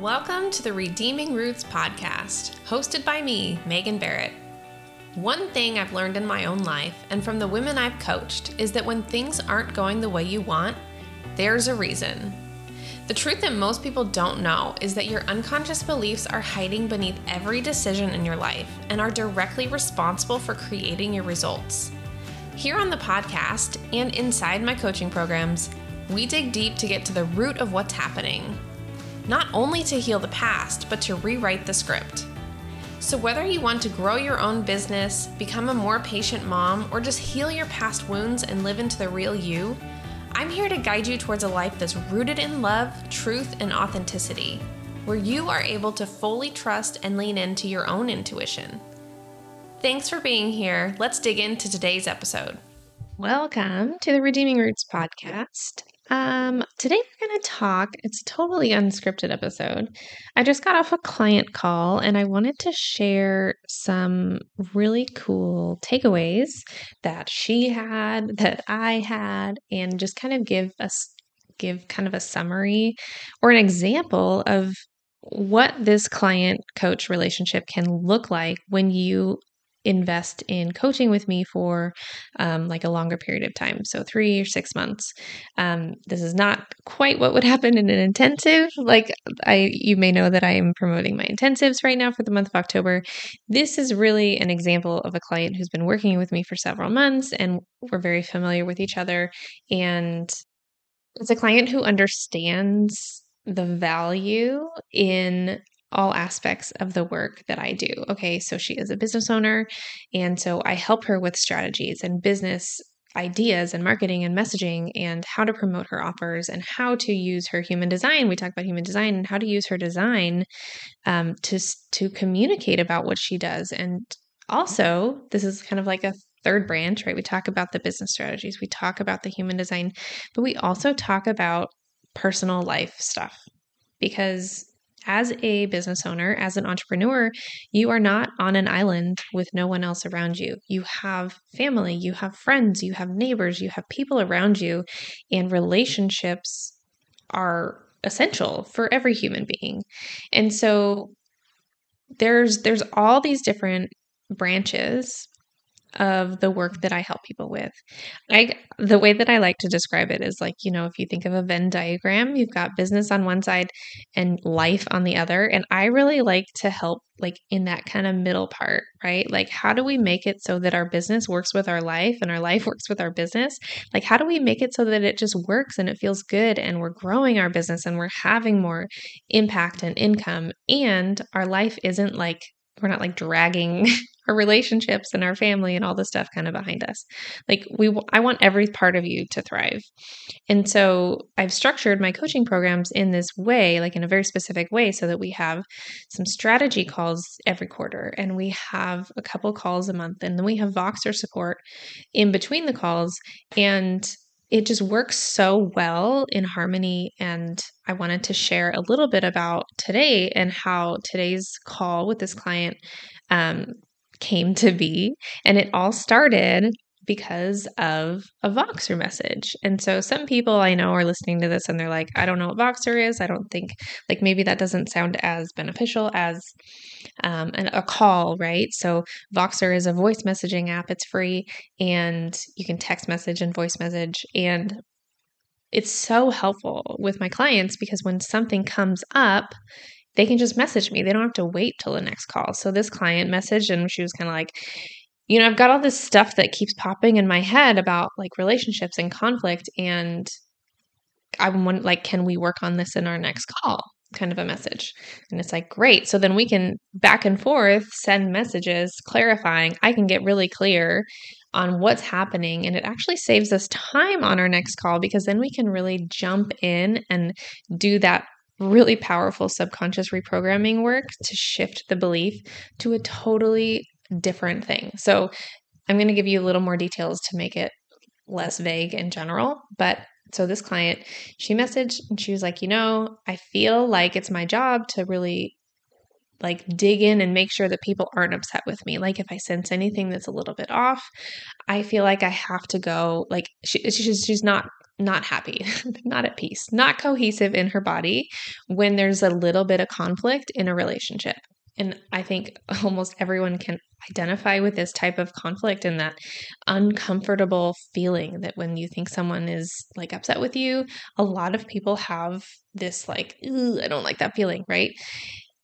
Welcome to the Redeeming Roots podcast, hosted by me, Megan Barrett. One thing I've learned in my own life and from the women I've coached is that when things aren't going the way you want, there's a reason. The truth that most people don't know is that your unconscious beliefs are hiding beneath every decision in your life and are directly responsible for creating your results. Here on the podcast and inside my coaching programs, we dig deep to get to the root of what's happening. Not only to heal the past, but to rewrite the script. So, whether you want to grow your own business, become a more patient mom, or just heal your past wounds and live into the real you, I'm here to guide you towards a life that's rooted in love, truth, and authenticity, where you are able to fully trust and lean into your own intuition. Thanks for being here. Let's dig into today's episode. Welcome to the Redeeming Roots podcast. Um, today we're going to talk, it's a totally unscripted episode. I just got off a client call and I wanted to share some really cool takeaways that she had, that I had, and just kind of give us give kind of a summary or an example of what this client coach relationship can look like when you invest in coaching with me for um, like a longer period of time so three or six months. Um, this is not quite what would happen in an intensive like i you may know that i am promoting my intensives right now for the month of october. This is really an example of a client who's been working with me for several months and we're very familiar with each other and it's a client who understands the value in all aspects of the work that I do. Okay, so she is a business owner, and so I help her with strategies and business ideas and marketing and messaging and how to promote her offers and how to use her human design. We talk about human design and how to use her design um, to to communicate about what she does. And also, this is kind of like a third branch, right? We talk about the business strategies, we talk about the human design, but we also talk about personal life stuff because as a business owner, as an entrepreneur, you are not on an island with no one else around you. You have family, you have friends, you have neighbors, you have people around you, and relationships are essential for every human being. And so there's there's all these different branches of the work that I help people with. I the way that I like to describe it is like, you know, if you think of a Venn diagram, you've got business on one side and life on the other, and I really like to help like in that kind of middle part, right? Like how do we make it so that our business works with our life and our life works with our business? Like how do we make it so that it just works and it feels good and we're growing our business and we're having more impact and income and our life isn't like we're not like dragging our relationships and our family and all the stuff kind of behind us. Like we I want every part of you to thrive. And so I've structured my coaching programs in this way, like in a very specific way so that we have some strategy calls every quarter and we have a couple calls a month and then we have Voxer support in between the calls and it just works so well in harmony. And I wanted to share a little bit about today and how today's call with this client um, came to be. And it all started because of a Voxer message. And so some people I know are listening to this and they're like, I don't know what Voxer is. I don't think, like, maybe that doesn't sound as beneficial as um, an, a call, right? So Voxer is a voice messaging app. It's free and you can text message and voice message. And it's so helpful with my clients because when something comes up, they can just message me. They don't have to wait till the next call. So this client messaged and she was kind of like, you know, I've got all this stuff that keeps popping in my head about like relationships and conflict and I want like can we work on this in our next call? kind of a message. And it's like, great. So then we can back and forth send messages clarifying. I can get really clear on what's happening. And it actually saves us time on our next call because then we can really jump in and do that really powerful subconscious reprogramming work to shift the belief to a totally different thing. So I'm going to give you a little more details to make it less vague in general. But so this client, she messaged and she was like, you know, I feel like it's my job to really like dig in and make sure that people aren't upset with me. Like if I sense anything that's a little bit off, I feel like I have to go like she, she's she's not not happy, not at peace, not cohesive in her body when there's a little bit of conflict in a relationship. And I think almost everyone can identify with this type of conflict and that uncomfortable feeling that when you think someone is like upset with you, a lot of people have this like, I don't like that feeling, right?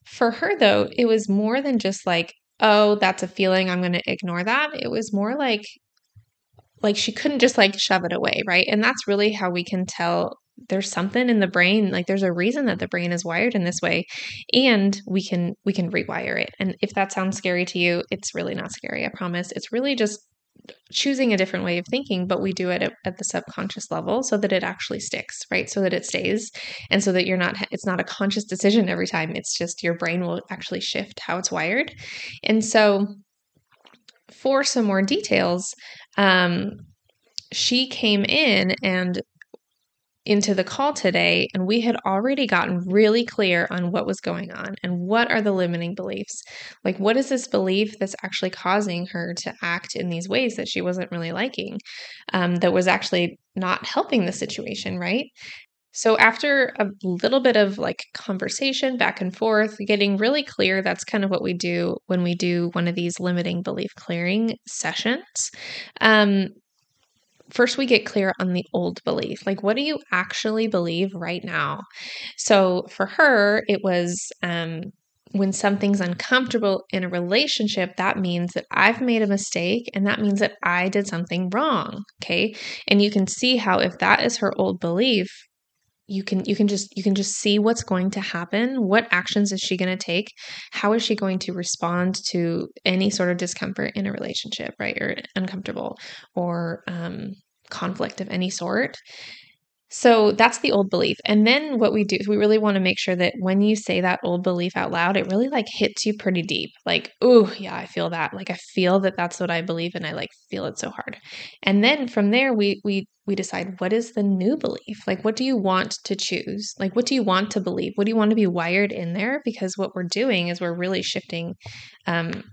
For her, though, it was more than just like, oh, that's a feeling, I'm going to ignore that. It was more like, like she couldn't just like shove it away, right? And that's really how we can tell there's something in the brain like there's a reason that the brain is wired in this way and we can we can rewire it. And if that sounds scary to you it's really not scary i promise. It's really just choosing a different way of thinking but we do it at, at, the subconscious level so that it actually sticks right? So that it stays and so that you're not it's not a conscious decision every time. It's just your brain will actually shift how it's wired. And so for some more details um, she came in and into the call today and we had already gotten really clear on what was going on and what are the limiting beliefs. Like, what is this belief that's actually causing her to act in these ways that she wasn't really liking, um, that was actually not helping the situation, right? So, after a little bit of like conversation back and forth, getting really clear, that's kind of what we do when we do one of these limiting belief clearing sessions. Um, first we get clear on the old belief. Like, what do you actually believe right now? So for her, it was um, when something's uncomfortable in a relationship, that means that I've made a mistake and that means that I did something wrong. Okay. And you can see how if that is her old belief, you can you can just you can just see what's going to happen what actions is she going to take how is she going to respond to any sort of discomfort in a relationship right or uncomfortable or um, conflict of any sort so that's the old belief. And then what we do is we really want to make sure that when you say that old belief out loud, it really like hits you pretty deep. Like, oh, yeah, I feel that. Like I feel that that's what I believe and I like feel it so hard. And then from there we we we decide what is the new belief? Like what do you want to choose? Like what do you want to believe? What do you want to be wired in there? Because what we're doing is we're really shifting um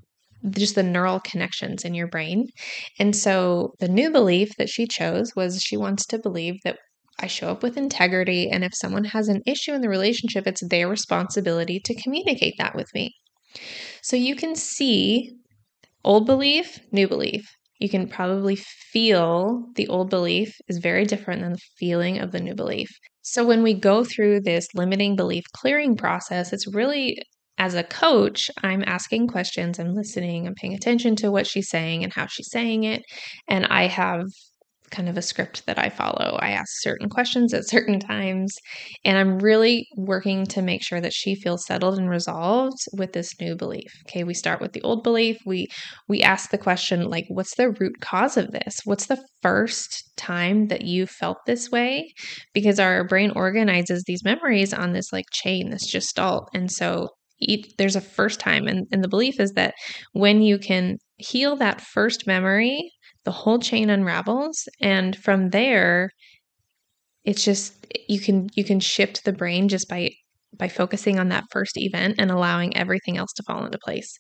just the neural connections in your brain. And so the new belief that she chose was she wants to believe that I show up with integrity. And if someone has an issue in the relationship, it's their responsibility to communicate that with me. So you can see old belief, new belief. You can probably feel the old belief is very different than the feeling of the new belief. So when we go through this limiting belief clearing process, it's really as a coach, I'm asking questions, I'm listening, I'm paying attention to what she's saying and how she's saying it. And I have kind of a script that I follow. I ask certain questions at certain times, and I'm really working to make sure that she feels settled and resolved with this new belief. Okay, we start with the old belief. We we ask the question like what's the root cause of this? What's the first time that you felt this way? Because our brain organizes these memories on this like chain, this gestalt. And so each, there's a first time and, and the belief is that when you can heal that first memory the whole chain unravels and from there it's just you can you can shift the brain just by by focusing on that first event and allowing everything else to fall into place.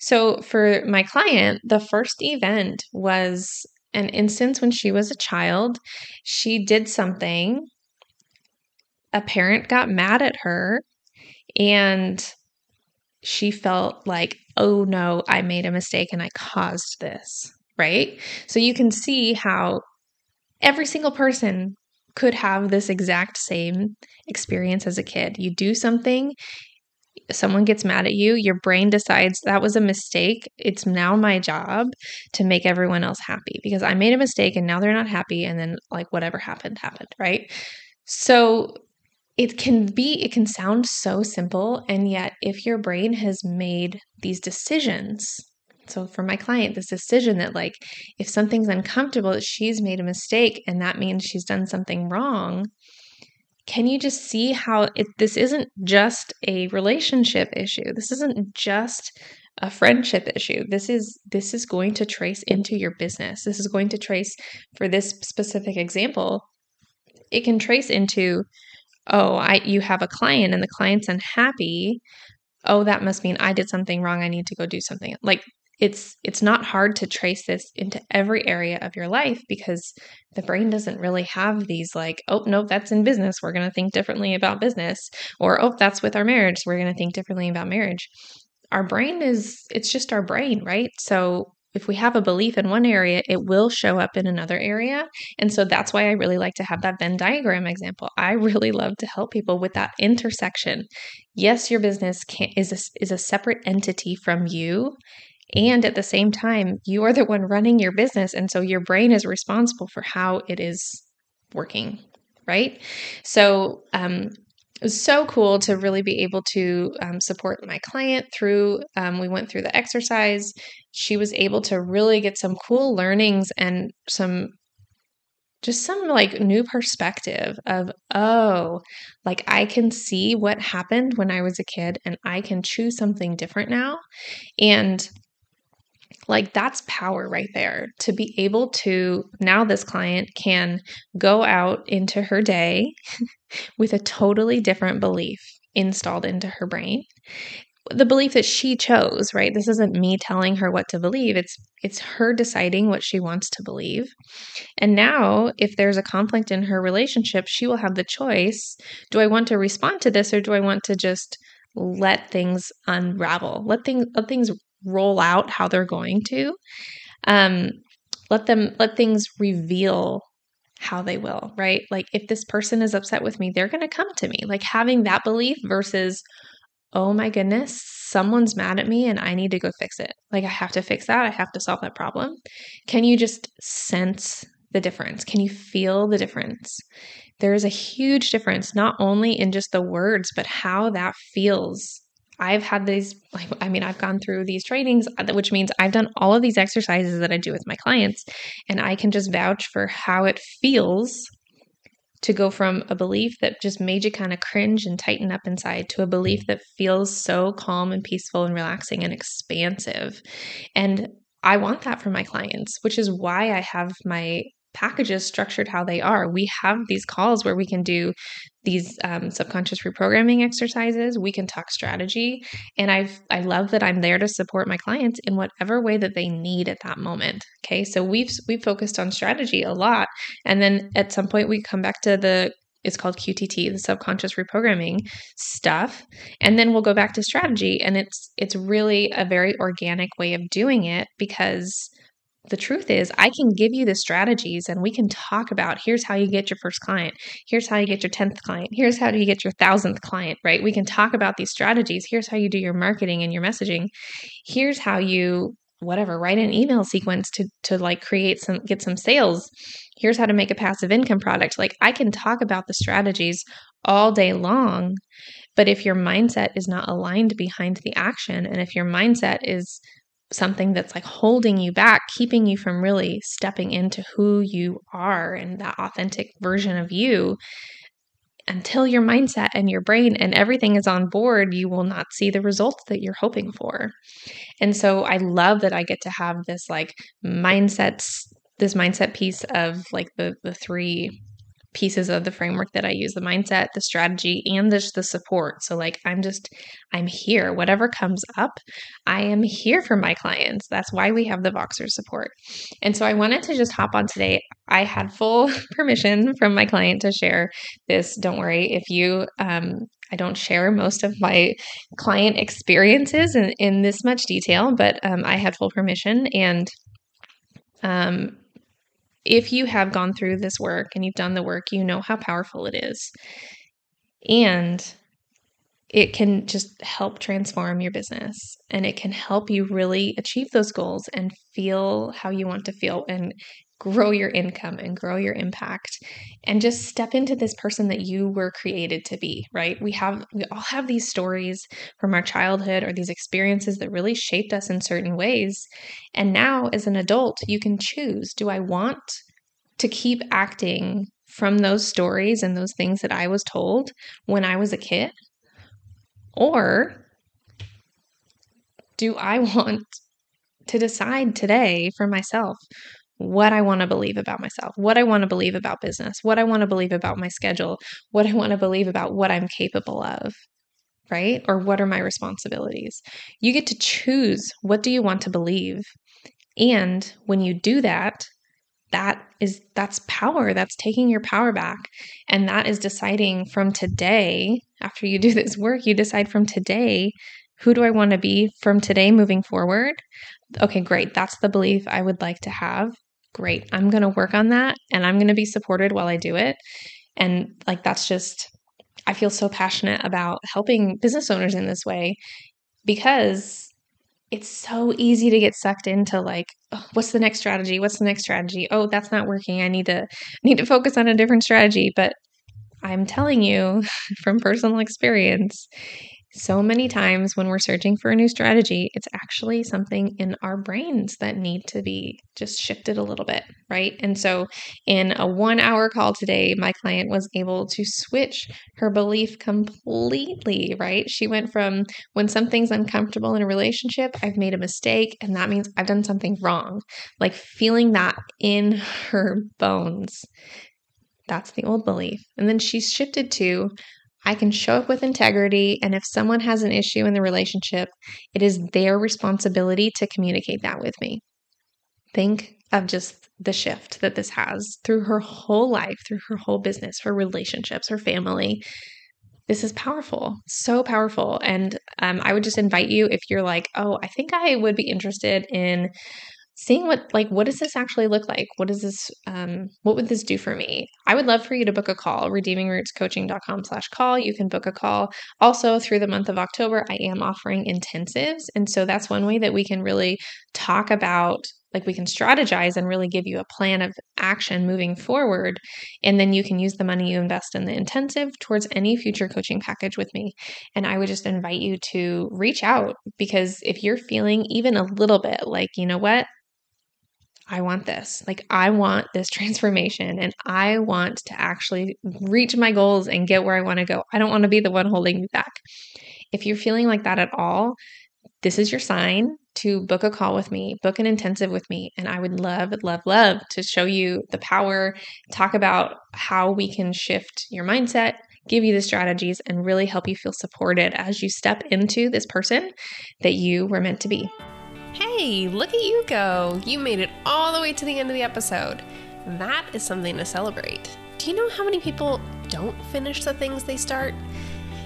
So for my client, the first event was an instance when she was a child. She did something. A parent got mad at her and she felt like, oh no, I made a mistake and I caused this right? So you can see how every single person could have this exact same experience as a kid. You do something, someone gets mad at you, your brain decides that was a mistake. It's now my job to make everyone else happy because I made a mistake and now they're not happy. And then, like, whatever happened, happened, right? So, it can be, it can sound so simple. And yet, if your brain has made these decisions so for my client, this decision that like if something's uncomfortable, that she's made a mistake and that means she's done something wrong. Can you just see how it, this isn't just a relationship issue? This isn't just a friendship issue. This is this is going to trace into your business. This is going to trace for this specific example. It can trace into oh, I you have a client and the client's unhappy. Oh, that must mean I did something wrong. I need to go do something. Like it's it's not hard to trace this into every area of your life because the brain doesn't really have these like oh no that's in business we're going to think differently about business or oh that's with our marriage we're going to think differently about marriage our brain is it's just our brain right so if we have a belief in one area, it will show up in another area. And so that's why I really like to have that Venn diagram example. I really love to help people with that intersection. Yes, your business can, is, a, is a separate entity from you. And at the same time, you are the one running your business. And so your brain is responsible for how it is working, right? So, um, it was so cool to really be able to um, support my client through um, we went through the exercise she was able to really get some cool learnings and some just some like new perspective of oh like i can see what happened when i was a kid and i can choose something different now and like that's power right there to be able to now this client can go out into her day with a totally different belief installed into her brain. The belief that she chose right? This isn't me telling her what to believe. It's it's her deciding what she wants to believe. And now if there's a conflict in her relationship she will have the choice do i want to respond to this or do i want to just let things unravel? Let things let things roll out how they're going to. Um, let them let things reveal how they will, right? Like if this person is upset with me, they're going to come to me. Like having that belief versus oh my goodness, someone's mad at me and I need to go fix it. Like I have to fix that. I have to solve that problem. Can you just sense the difference? Can you feel the difference? There is a huge difference, not only in just the words, but how that feels I've had these, like, I mean, I've gone through these trainings, uh, which means I've done all of these exercises that I do with my clients, and I can just vouch for how it feels to go from a belief that just made you kind of cringe and tighten up inside to a belief that feels so calm and peaceful and relaxing and expansive. And I want that for my clients, which is why I have my packages structured how they are. We have these calls where we can do these um, subconscious reprogramming exercises. We can talk strategy, and I I love that I'm there to support my clients in whatever way that they need at that moment. Okay, so we've we've focused on strategy a lot, and then at some point we come back to the it's called QTT, the subconscious reprogramming stuff, and then we'll go back to strategy, and it's it's really a very organic way of doing it because the truth is, I can give you the strategies and we can talk about here's how you get your first client. Here's how you get your 10th client. Here's how you get your 1000th client, right? We can talk about these strategies. Here's how you do your marketing and your messaging. Here's how you whatever, write an email sequence to to like create some get some sales. Here's how to make a passive income product. Like I can talk about the strategies all day long, but if your mindset is not aligned behind the action and if your mindset is something that's like holding you back, keeping you from really stepping into who you are and that authentic version of you. Until your mindset and your brain and everything is on board, you will not see the results that you're hoping for. And so I love that I get to have this like mindsets, this mindset piece of like the the three pieces of the framework that I use the mindset, the strategy, and the, the support. So, like, I'm just, I'm here. Whatever comes up, I am here for my clients. That's why we have the Voxer support. And so, I wanted to just hop on today. I had full permission from my client to share this. Don't worry if you, um, I don't share most of my client experiences in, in this much detail, but um, I had full permission and um, if you have gone through this work and you've done the work, you know how powerful it is. And it can just help transform your business and it can help you really achieve those goals and feel how you want to feel and grow your income and grow your impact and just step into this person that you were created to be right? We have we all have these stories from our childhood or these experiences that really shaped us in certain ways. And now as an adult you can choose do i want to keep acting from those stories and those things that i was told when i was a kid? Or do i want to decide today for myself what I want to believe about myself, what I want to believe about business, what I want to believe about my schedule, what I want to believe about what I'm capable of. right? Or what are my responsibilities? You get to choose what do you want to believe. And when you do that, that is that's power that's taking your power back and that is deciding from today after you do this work you decide from today who do i want to be from today moving forward okay great that's the belief i would like to have great. I'm going to work on that and i'm going to be supported while i do it. And like that's just i feel so passionate about helping business owners in this way because it's so easy to get sucked into like oh, what's the next strategy? What's the next strategy? Oh that's not working. I need to need to focus on a different strategy. But i'm telling you from personal experience so many times when we're searching for a new strategy, it's actually something in our brains that need to be just shifted a little bit, right? And so, in a one hour call today, my client was able to switch her belief completely, right? She went from when something's uncomfortable in a relationship, I've made a mistake, and that means I've done something wrong, like feeling that in her bones. That's the old belief. And then she's shifted to, I can show up with integrity. And if someone has an issue in the relationship, it is their responsibility to communicate that with me. Think of just the shift that this has through her whole life, through her whole business, her relationships, her family. This is powerful, so powerful. And um, I would just invite you if you're like, oh, I think I would be interested in seeing what like what does this actually look like? What does this um, what would this do for me? I would love for you to book a call redeemingrootscoaching.com slash call. You can book a call. Also through the month of october i am offering intensives and so that's one way that we can really talk about like we can strategize and really give you a plan of action moving forward and then you can use the money you invest in the intensive towards any future coaching package with me. And i would just invite you to reach out because if you're feeling even a little bit like you know what I want this. Like, I want this transformation and I want to actually reach my goals and get where I want to go. I don't want to be the one holding me back. If you're feeling like that at all, this is your sign to book a call with me, book an intensive with me. And I would love, love, love to show you the power, talk about how we can shift your mindset, give you the strategies, and really help you feel supported as you step into this person that you were meant to be. Hey, look at you go! You made it all the way to the end of the episode. That is something to celebrate. Do you know how many people don't finish the things they start?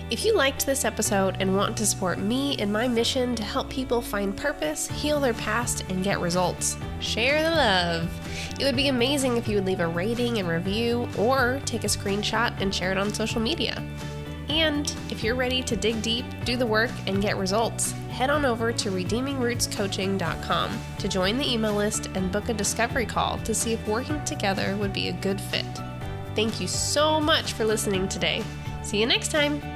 If you liked this episode and want to support me in my mission to help people find purpose, heal their past, and get results, share the love. It would be amazing if you would leave a rating and review or take a screenshot and share it on social media. And if you're ready to dig deep, do the work, and get results, head on over to redeemingrootscoaching.com to join the email list and book a discovery call to see if working together would be a good fit. Thank you so much for listening today. See you next time.